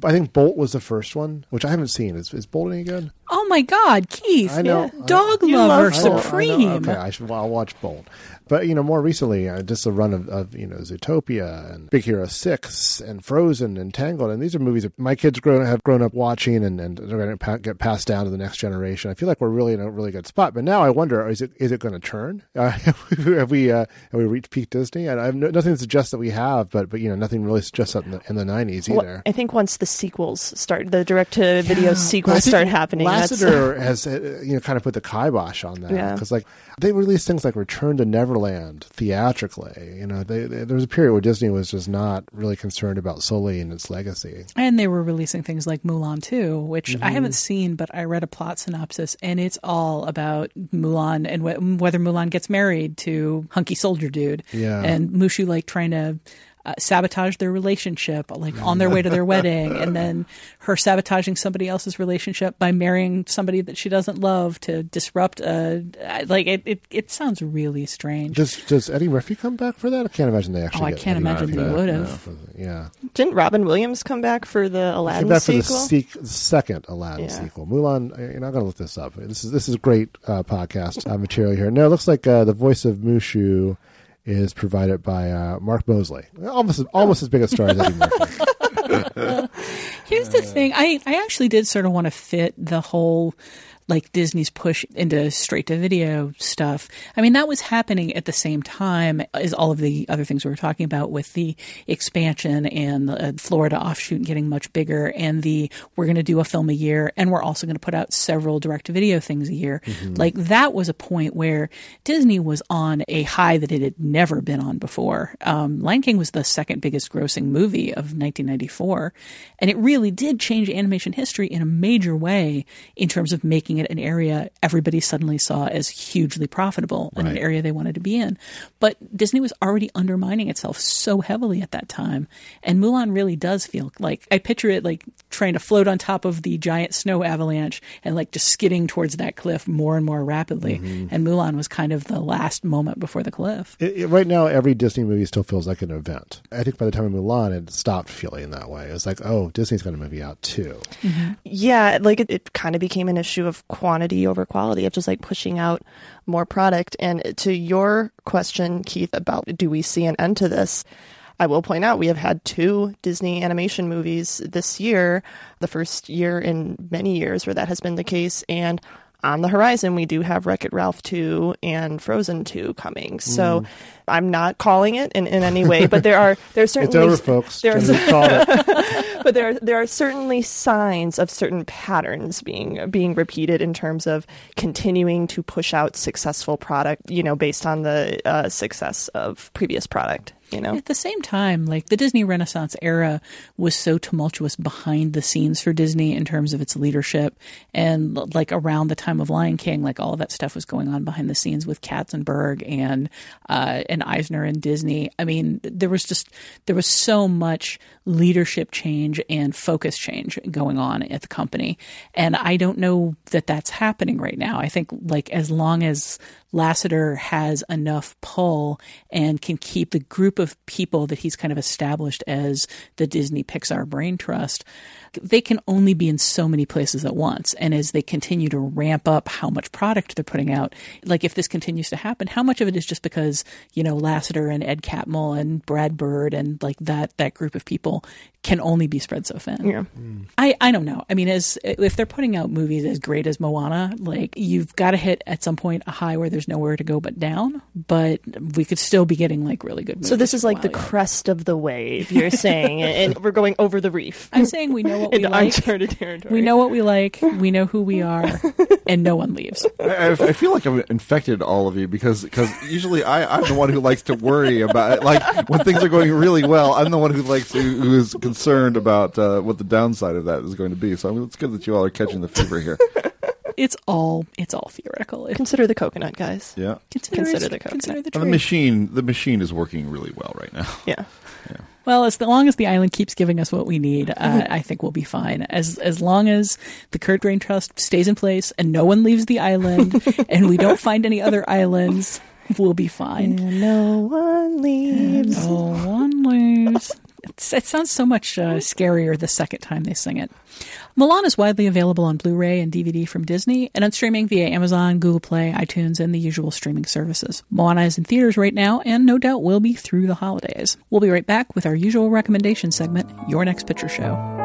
I think Bolt was the first one, which I haven't seen. Is is Bolt any good? Oh my God, Keith! I know. dog You lover I know, I know. supreme. Okay, I should. I'll watch Bolt. But you know, more recently, uh, just a run of, of you know Zootopia and Big Hero Six and Frozen and Tangled, and these are movies that my kids grown have grown up watching, and, and they're going to pa- get passed down to the next generation. I feel like we're really in a really good spot. But now I wonder, is it is it going to turn? Uh, have we uh, have we reached peak Disney? I, I have no, nothing to suggest that we have, but but you know, nothing really suggests that in the in the nineties Well, either. I think once the sequels start, the direct to video I sequels start happening. that's- has uh, you know kind of put the kibosh on that Yeah. because like they released things like Return to Neverland theatrically. You know, they, they, there was a period where Disney was just not really concerned about Sully and its legacy. And they were releasing things like Mulan 2, which I Mm-hmm. haven't seen, but I read a plot synopsis, and it's all about Mulan and wh- whether Mulan gets married to hunky soldier dude. Yeah. And Mushu like trying to. Uh, sabotage their relationship, like on their way to their wedding, and then her sabotaging somebody else's relationship by marrying somebody that she doesn't love to disrupt. Uh, like it, it, it sounds really strange. Does does Eddie Murphy come back for that? I can't imagine they actually. Oh, I can't Eddie imagine Murphy they would have. for yeah, Didn't Robin Williams come back for the came Aladdin back for the sequel? sequ- second Aladdin Yeah. sequel. Mulan. uh, You're not going to look this up. This is this is great uh, podcast uh, material here. No, it looks like uh, the voice of Mushu is provided by uh, Mark Moseley, almost almost as big a star as Eddie Murphy. Here's the thing. I, I actually did sort of want to fit the whole like Disney's push into straight to video stuff. I mean, that was happening at the same time as all of the other things we were talking about with the expansion and the uh, Florida offshoot getting much bigger and the we're going to do a film a year and we're also going to put out several direct to video things a year. Like that was a point where Disney was on a high that it had never been on before. Um, Lion King was the second biggest grossing movie of 1994 and it really did change animation history in a major way in terms of making it an area everybody suddenly saw as hugely profitable and an area they wanted to be in. But Disney was already undermining itself so heavily at that time. And Mulan really does feel like I picture it like trying to float on top of the giant snow avalanche and like just skidding towards that cliff more and more rapidly. Mm-hmm. And Mulan was kind of the last moment before the cliff. It, it- right now, every Disney movie still feels like an event. I think by the time of Mulan, it stopped feeling that way. It was like, oh, Disney's got a movie out too. Yeah, like it, it kind of became an issue of quantity over quality, of just like pushing out more product. And to your question, Keith, about do we see an end to this? I will point out we have had two Disney animation movies this year, the first year in many years where that has been the case. And on the horizon, we do have Wreck It Ralph 2 and Frozen 2 coming. So Mm. I'm not calling it in, in any way, but there are there are certainly over, folks. There are, but there are, there are certainly signs of certain patterns being being repeated in terms of continuing to push out successful product, you know, based on the uh, success of previous product. You know, At the same time, like the Disney Renaissance era was so tumultuous behind the scenes for Disney in terms of its leadership. And like around the time of Lion King, like all of that stuff was going on behind the scenes with Katzenberg and, uh, and Eisner and Disney. I mean, there was just, there was so much leadership change and focus change going on at the company. And I don't know that that's happening right now. I think like as long as Lasseter has enough pull and can keep the group of people that he's kind of established as the Disney Pixar brain trust, they can only be in so many places at once. And as they continue to ramp up how much product they're putting out, like if this continues to happen, how much of it is just because, you know, Lasseter and Ed Catmull and Brad Bird and like that, that group of people can only be spread so thin. Yeah. Hmm. I, I don't know. I mean, as if they're putting out movies as great as Moana, like you've got to hit at some point a high where there's nowhere to go but down. But we could still be getting like really good movies. so this is for a like the while yet. crest of the wave. You're saying, and we're going over the reef. I'm saying we know what we into like. uncharted territory. We know what we like. We know who we are, and no one leaves. I, I feel like I've infected all of you because because usually I, I'm the one who likes to worry about it. Like when things are going really well, I'm the one who likes to, who is concerned about uh, what the downside of that is going to be. So I mean, it's good that you all are catching the fever here. It's all it's all theoretical. It, Consider the coconut, guys. Yeah, consider, Consider the coconut. consider the and the machine the machine is working really well right now. Yeah. Well, as long as the island keeps giving us what we need, uh, I think we'll be fine. As as long as the Kurt Drain Trust stays in place and no one leaves the island, and we don't find any other islands, we'll be fine. no one leaves. No one leaves. It's, it sounds so much uh, scarier the second time they sing it. Mulan is widely available on Blu-ray and DVD from Disney, and on streaming via Amazon, Google Play, iTunes, and the usual streaming services. Moana is in theaters right now, and no doubt will be through the holidays. We'll be right back with our usual recommendation segment, Your Next Picture Show.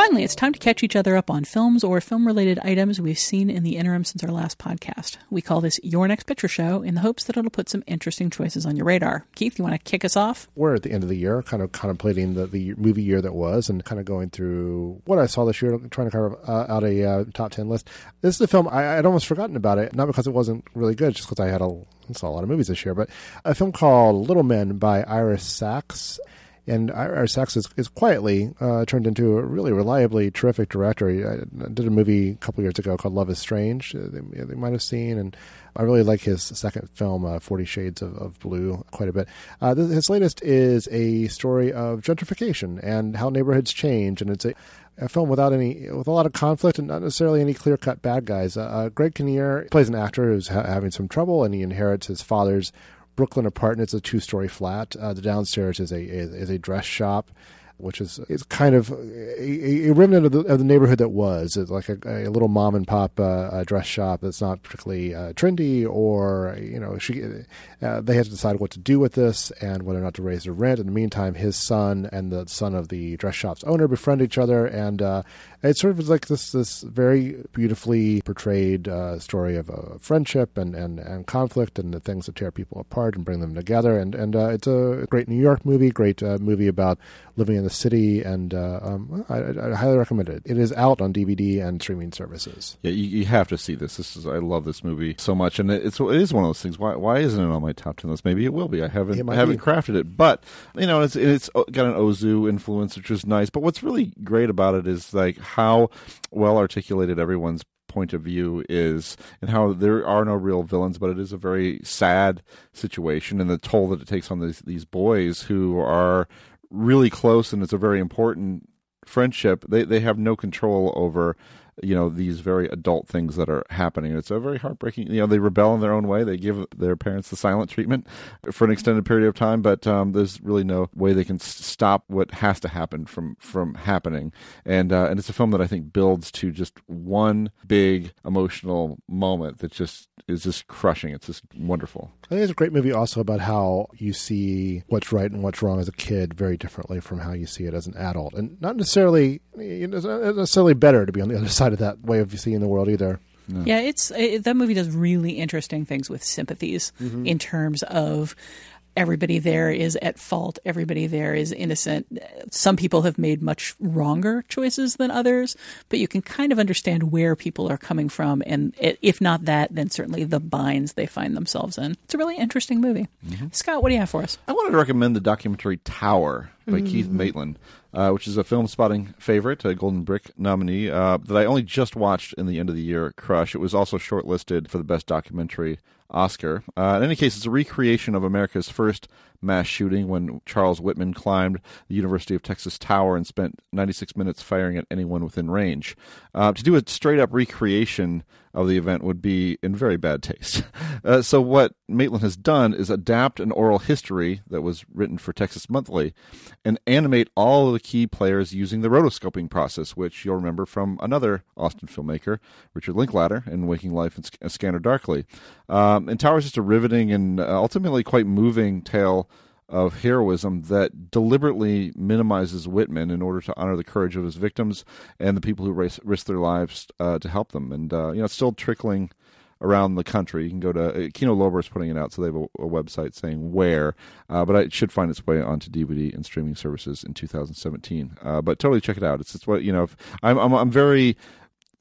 Finally, it's time to catch each other up on films or film related items we've seen in the interim since our last podcast. We call this Your Next Picture Show in the hopes that it'll put some interesting choices on your radar. Keith, you want to kick us off? We're at the end of the year, kind of contemplating the, the movie year that was and kind of going through what I saw this year, trying to carve uh, out a uh, top 10 list. This is a film, I, I'd almost forgotten about it, not because it wasn't really good, just because I had a, saw a lot of movies this year, but a film called Little Men by Ira Sachs. And Ira Sachs is, is quietly uh, turned into a really reliably terrific director. Uh, did a movie a couple years ago called Love is Strange, uh, they, they might have seen. And I really like his second film, uh, Forty Shades of, of Blue, quite a bit. Uh, this, his latest is a story of gentrification and how neighborhoods change, and it's a, a film without any, with a lot of conflict and not necessarily any clear cut bad guys. Uh, uh, Greg Kinnear plays an actor who's ha- having some trouble, and he inherits his father's Brooklyn apartment. It's a two story flat. Uh, the downstairs is a is, a dress shop which is is kind of a, a remnant of the, of the neighborhood that was. It's like a, a little mom and pop uh, uh, dress shop that's not particularly uh, trendy, or you know, she uh, they had to decide what to do with this and whether or not to raise the rent. In the meantime, his son and the son of the dress shop's owner befriend each other, and uh, it sort of like this this very beautifully portrayed uh, story of uh, friendship and, and, and conflict and the things that tear people apart and bring them together. And and uh, it's a great New York movie, great uh, movie about living in the city, and uh, um, I, I, I highly recommend it. It is out on DVD and streaming services. Yeah, you, you have to see this. This is I love this movie so much, and it's it is one of those things. Why why isn't it on my top ten list? Maybe it will be. I haven't I haven't be. crafted it, but you know it's it's got an Ozu influence, which is nice. But what's really great about it is like how well articulated everyone's point of view is and how there are no real villains but it is a very sad situation and the toll that it takes on these these boys who are really close and it's a very important friendship. They they have no control over you know these very adult things that are happening. It's a very heartbreaking. You know, they rebel in their own way. They give their parents the silent treatment for an extended period of time, but um, there's really no way they can stop what has to happen from from happening. And uh, and it's a film that I think builds to just one big emotional moment that just is just crushing. It's just wonderful. I think it's a great movie also about how you see what's right and what's wrong as a kid very differently from how you see it as an adult, and not necessarily it's not necessarily better to be on the other side of that way of seeing the world either. Yeah, it's it, that movie does really interesting things with sympathies mm-hmm. in terms of everybody there is at fault. Everybody there is innocent. Some people have made much wronger choices than others, but you can kind of understand where people are coming from. And if not that, then certainly the binds they find themselves in. It's a really interesting movie. Mm-hmm. Scott, what do you have for us? I wanted to recommend the documentary Tower by mm-hmm. Keith Maitland. Uh, which is a Filmspotting favorite, a Golden Brick nominee uh, that I only just watched in the end of the year Crush. It was also shortlisted for the best documentary Oscar. Uh, in any case, it's a recreation of America's first mass shooting when Charles Whitman climbed the University of Texas Tower and spent 96 minutes firing at anyone within range. Uh, to do a straight up recreation of the event would be in very bad taste. Uh, so, what Maitland has done is adapt an oral history that was written for Texas Monthly and animate all of the key players using the rotoscoping process, which you'll remember from another Austin filmmaker, Richard Linklater, in Waking Life and Scanner Darkly. Um, and Tower is just a riveting and ultimately quite moving tale of heroism that deliberately minimizes Whitman in order to honor the courage of his victims and the people who race, risk their lives uh, to help them. And uh, you know, it's still trickling around the country. You can go to uh, Kino Lorber is putting it out, so they have a, a website saying where, uh, but it should find its way onto DVD and streaming services in 2017. Uh, but totally check it out. It's, it's what you know. I'm, I'm I'm very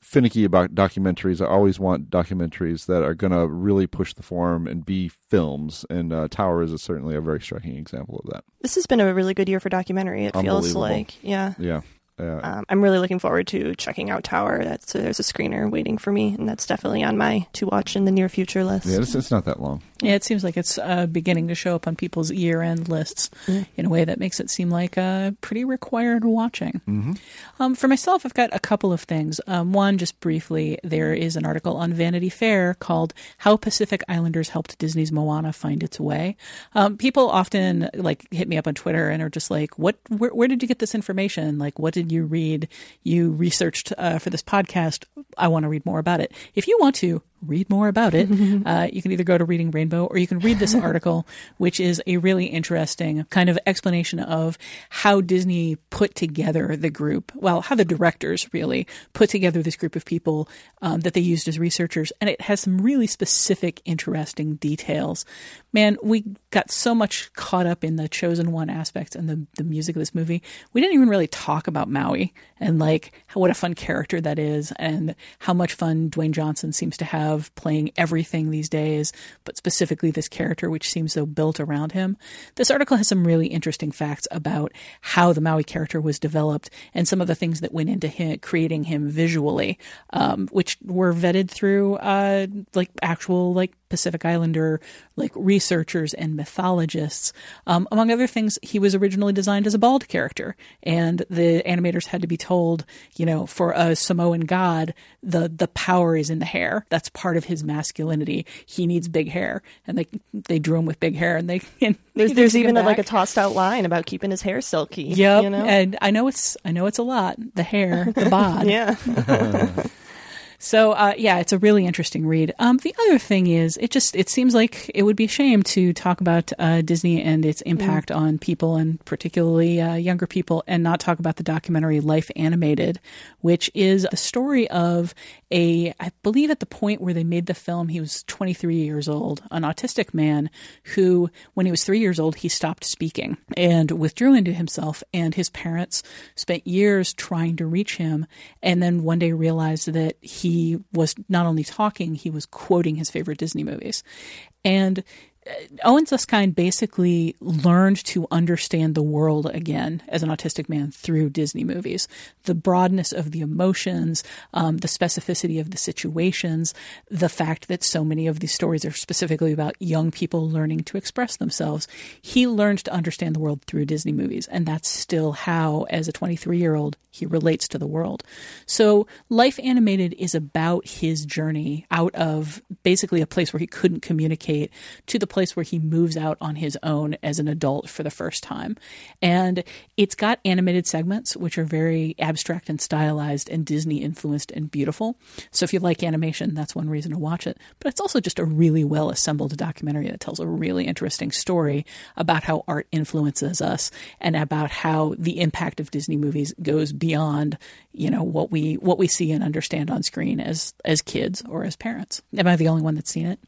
finicky about documentaries. I always want documentaries that are going to really push the form and be films. And uh, Tower is a, certainly a very striking example of that. This has been a really good year for documentary. It feels like, yeah, yeah. Um, I'm really looking forward to checking out Tower. That's there's a screener waiting for me, and that's definitely on my to watch in the near future list. Yeah, it's, it's not that long. Yeah, it seems like it's uh, beginning to show up on people's year end lists mm. in a way that makes it seem like uh, pretty required watching. Mm-hmm. Um, for myself, I've got a couple of things. Um, one, just briefly, there is an article on Vanity Fair called "How Pacific Islanders Helped Disney's Moana Find Its Way." Um, people often like hit me up on Twitter and are just like, "What? Where, where did you get this information? Like, what did you read? You researched uh, for this podcast? I want to read more about it." If you want to, read more about it, uh, you can either go to Reading Rainbow or you can read this article, which is a really interesting kind of explanation of how Disney put together the group. Well, how the directors really put together this group of people um, that they used as researchers. And it has some really specific, interesting details. Man, we got so much caught up in the chosen one aspects and the, the music of this movie. We didn't even really talk about Maui and like what a fun character that is and how much fun Dwayne Johnson seems to have of playing everything these days, but specifically this character, which seems so built around him. This article has some really interesting facts about how the Maui character was developed and some of the things that went into him, creating him visually, um, which were vetted through uh, like actual like Pacific Islander like researchers and mythologists. Um, among other things, he was originally designed as a bald character, and the animators had to be told, you know, for a Samoan god, the the power is in the hair. That's part of his masculinity. He needs big hair, and they they drew him with big hair, and they and there's there's even a, like a tossed out line about keeping his hair silky. Yep, you know? and I know it's I know it's a lot. The hair, the bod. yeah. So uh, yeah, it's a really interesting read. Um, the other thing is, it just it seems like it would be a shame to talk about uh, Disney and its impact mm. on people, and particularly uh, younger people, and not talk about the documentary Life Animated, which is a story of a, I believe at the point where they made the film, he was 23 years old, an autistic man who, when he was three years old, he stopped speaking and withdrew into himself. And his parents spent years trying to reach him, and then one day realized that he was not only talking, he was quoting his favorite Disney movies. And Owen Suskind basically learned to understand the world again as an autistic man through Disney movies. The broadness of the emotions, um, the specificity of the situations, the fact that so many of these stories are specifically about young people learning to express themselves. He learned to understand the world through Disney movies, and that's still how, as a 23 year old, he relates to the world. So, Life Animated is about his journey out of basically a place where he couldn't communicate to the place where he moves out on his own as an adult for the first time. And it's got animated segments, which are very abstract and stylized and Disney influenced and beautiful. So, if you like animation, that's one reason to watch it. But it's also just a really well assembled documentary that tells a really interesting story about how art influences us and about how the impact of Disney movies goes beyond, you know, what we what we see and understand on screen as as kids or as parents. Am I the only one that's seen it?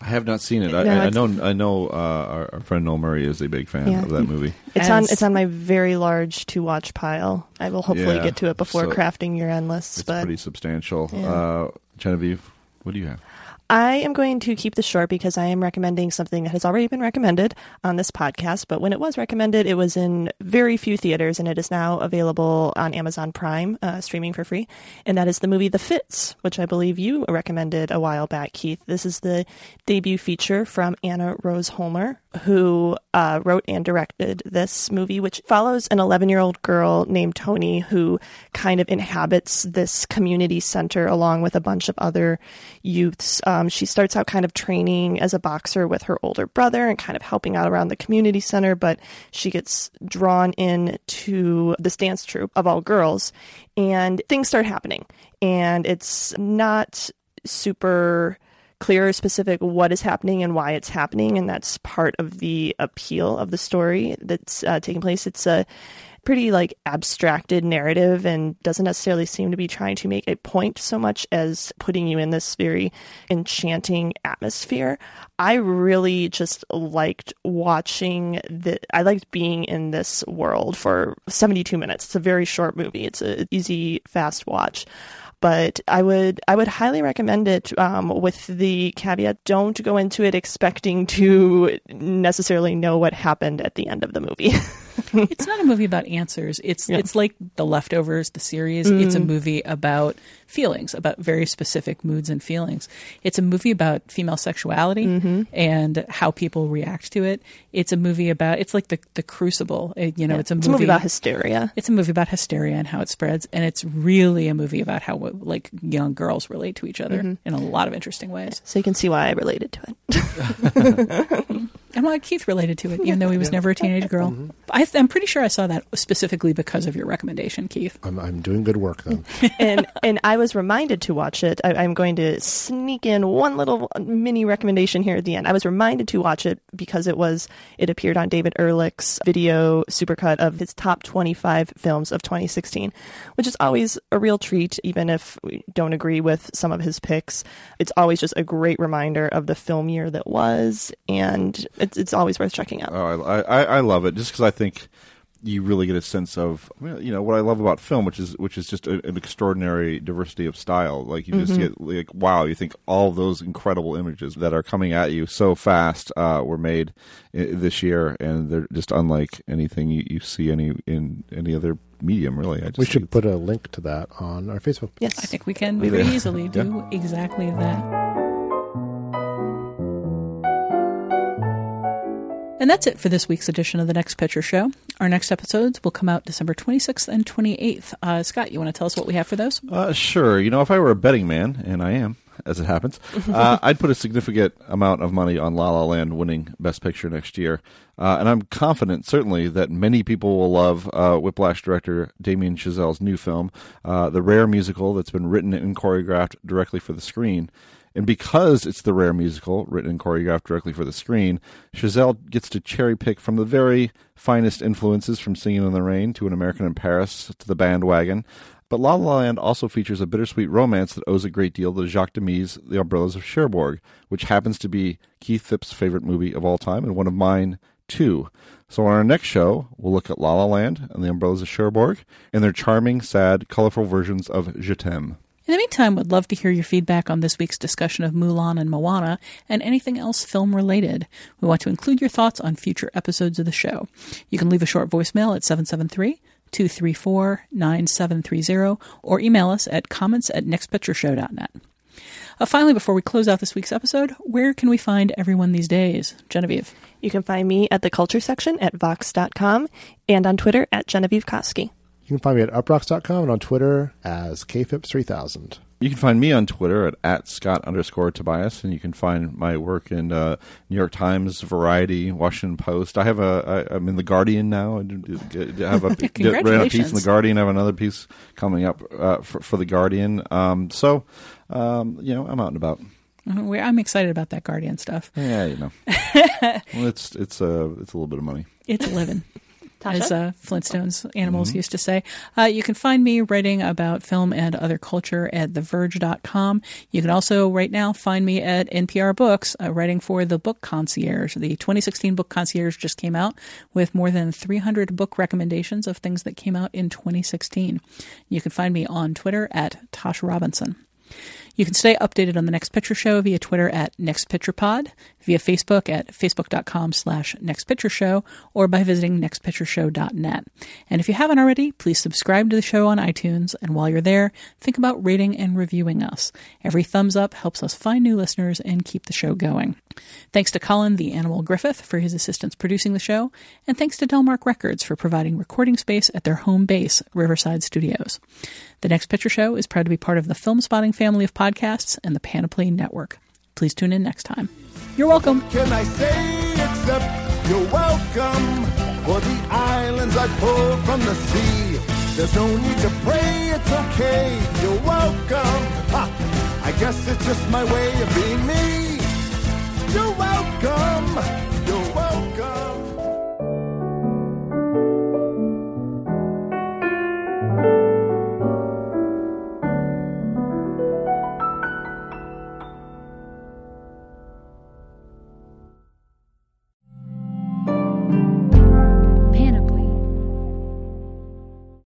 I have not seen it. I, No, I, I know. I know. Uh, our, our friend Noel Murray is a big fan Yeah. of that movie. It's on it's on my very large to watch pile. I will hopefully Yeah, get to it before so crafting your end lists. It's but pretty substantial. Yeah. Uh, Genevieve, what do you have? I am going to keep this short because I am recommending something that has already been recommended on this podcast. But when it was recommended, it was in very few theaters and it is now available on Amazon Prime, uh, streaming for free. And that is the movie The Fits, which I believe you recommended a while back, Keith. This is the debut feature from Anna Rose Holmer, who uh, wrote and directed this movie, which follows an 11 year old girl named Toni who kind of inhabits this community center along with a bunch of other youths. Um, she starts out kind of training as a boxer with her older brother and kind of helping out around the community center, but she gets drawn in to this dance troupe of all girls, and things start happening. And it's not super clear or specific what is happening and why it's happening and that's part of the appeal of the story that's uh, taking place. It's a pretty like abstracted narrative and doesn't necessarily seem to be trying to make a point so much as putting you in this very enchanting atmosphere. I really just liked watching the i liked being in this world for 72 minutes. It's a very short movie. It's an easy fast watch but I would I would highly recommend it um, with the caveat: don't go into it expecting to necessarily know what happened at the end of the movie. it's not a movie about answers. It's it's like The Leftovers, the series. It's a Mm. movie about feelings, about very specific moods and feelings. It's a movie about female sexuality Mm-hmm. and how people react to it. It's a movie about it's like the the Crucible. It- you know, Yeah. it's a It's movie, a movie about hysteria. It's a movie about hysteria and how it spreads, and it's really a movie about how like young girls relate to each other Mhm. in a lot of interesting ways. So you can see why I related to it. And why Keith related to it, even though he was never a teenage girl. Mm-hmm. I, I'm pretty sure I saw that specifically because of your recommendation, Keith. I'm, I'm doing good work then. and and I was reminded to watch it. I, I'm going to sneak in one little mini recommendation here at the end. I was reminded to watch it because it was it appeared on David Ehrlich's video supercut of his top 25 films of 2016, which is always a real treat, even if we don't agree with some of his picks. It's always just a great reminder of the film year that was, and it's it's always worth checking out. Oh, I, I, I love it just because I think you really get a sense of you know what I love about film, which is which is just a, an extraordinary diversity of style. Like you just Mhm. get like wow, you think all those incredible images that are coming at you so fast uh, were made i- this year, and they're just unlike anything you, you see any in any other medium. Really, I just we should put a link to that on our Facebook. Yes, I think we can We very will. easily Yeah. do exactly that. And that's it for this week's edition of the Next Picture Show. Our next episodes will come out December 26th and 28th. Uh, Scott, you want to tell us what we have for those? Uh, sure. You know, if I were a betting man, and I am, as it happens, uh, I'd put a significant amount of money on La La Land winning Best Picture next year. Uh, and I'm confident, certainly, that many people will love uh, Whiplash director Damien Chazelle's new film, uh, the rare musical that's been written and choreographed directly for the screen. And because it's the rare musical written and choreographed directly for the screen, Chazelle gets to cherry pick from the very finest influences from Singing in the Rain to An American in Paris to The Bandwagon. But La La Land also features a bittersweet romance that owes a great deal to Jacques Demy's The Umbrellas of Cherbourg, which happens to be Keith Phipps' favorite movie of all time and one of mine too. So on our next show, we'll look at La La Land and The Umbrellas of Cherbourg and their charming, sad, colorful versions of Je T'aime. In the meantime, would love to hear your feedback on this week's discussion of Mulan and Moana and anything else film related. We want to include your thoughts on future episodes of the show. You can leave a short voicemail at 773 234 9730 or email us at comments at nextpictureshow.net. Uh, finally, before we close out this week's episode, where can we find everyone these days? Genevieve. You can find me at the culture section at vox.com and on Twitter at Genevieve Koski. You can find me at uproxx.com and on Twitter as kphipps3000. You can find me on Twitter at, at Scott underscore Tobias, and you can find my work in uh, New York Times, Variety, Washington Post. I have a, I, I'm in the Guardian now. I have a, get, a piece in the Guardian. I have another piece coming up uh, for, for, the Guardian. Um, so, um, you know, I'm out and about. Uh-huh. I'm excited about that Guardian stuff. Yeah, you know, well, it's it's a uh, it's a little bit of money. It's a living. as uh, Flintstones animals mm-hmm. used to say. Uh, you can find me writing about film and other culture at TheVerge.com. You can also, right now, find me at NPR Books, uh, writing for the Book Concierge. The 2016 Book Concierge just came out with more than 300 book recommendations of things that came out in 2016. You can find me on Twitter at Tasha Robinson. You can stay updated on the Next Picture Show via Twitter at NextPicturePod, via Facebook at facebook.com slash nextpictureshow, or by visiting nextpictureshow.net. And if you haven't already, please subscribe to the show on iTunes, and while you're there, think about rating and reviewing us. Every thumbs up helps us find new listeners and keep the show going. Thanks to Colin the Animal Griffith for his assistance producing the show, and thanks to Delmark Records for providing recording space at their home base, Riverside Studios. The Next Picture Show is proud to be part of the Filmspotting family of podcasts and the Panoply Network. Please tune in next time. You're welcome. Can I say except you're welcome for the islands I pulled from the sea? There's no need to pray, it's okay. You're welcome. Ha! I guess it's just my way of being me. You're welcome.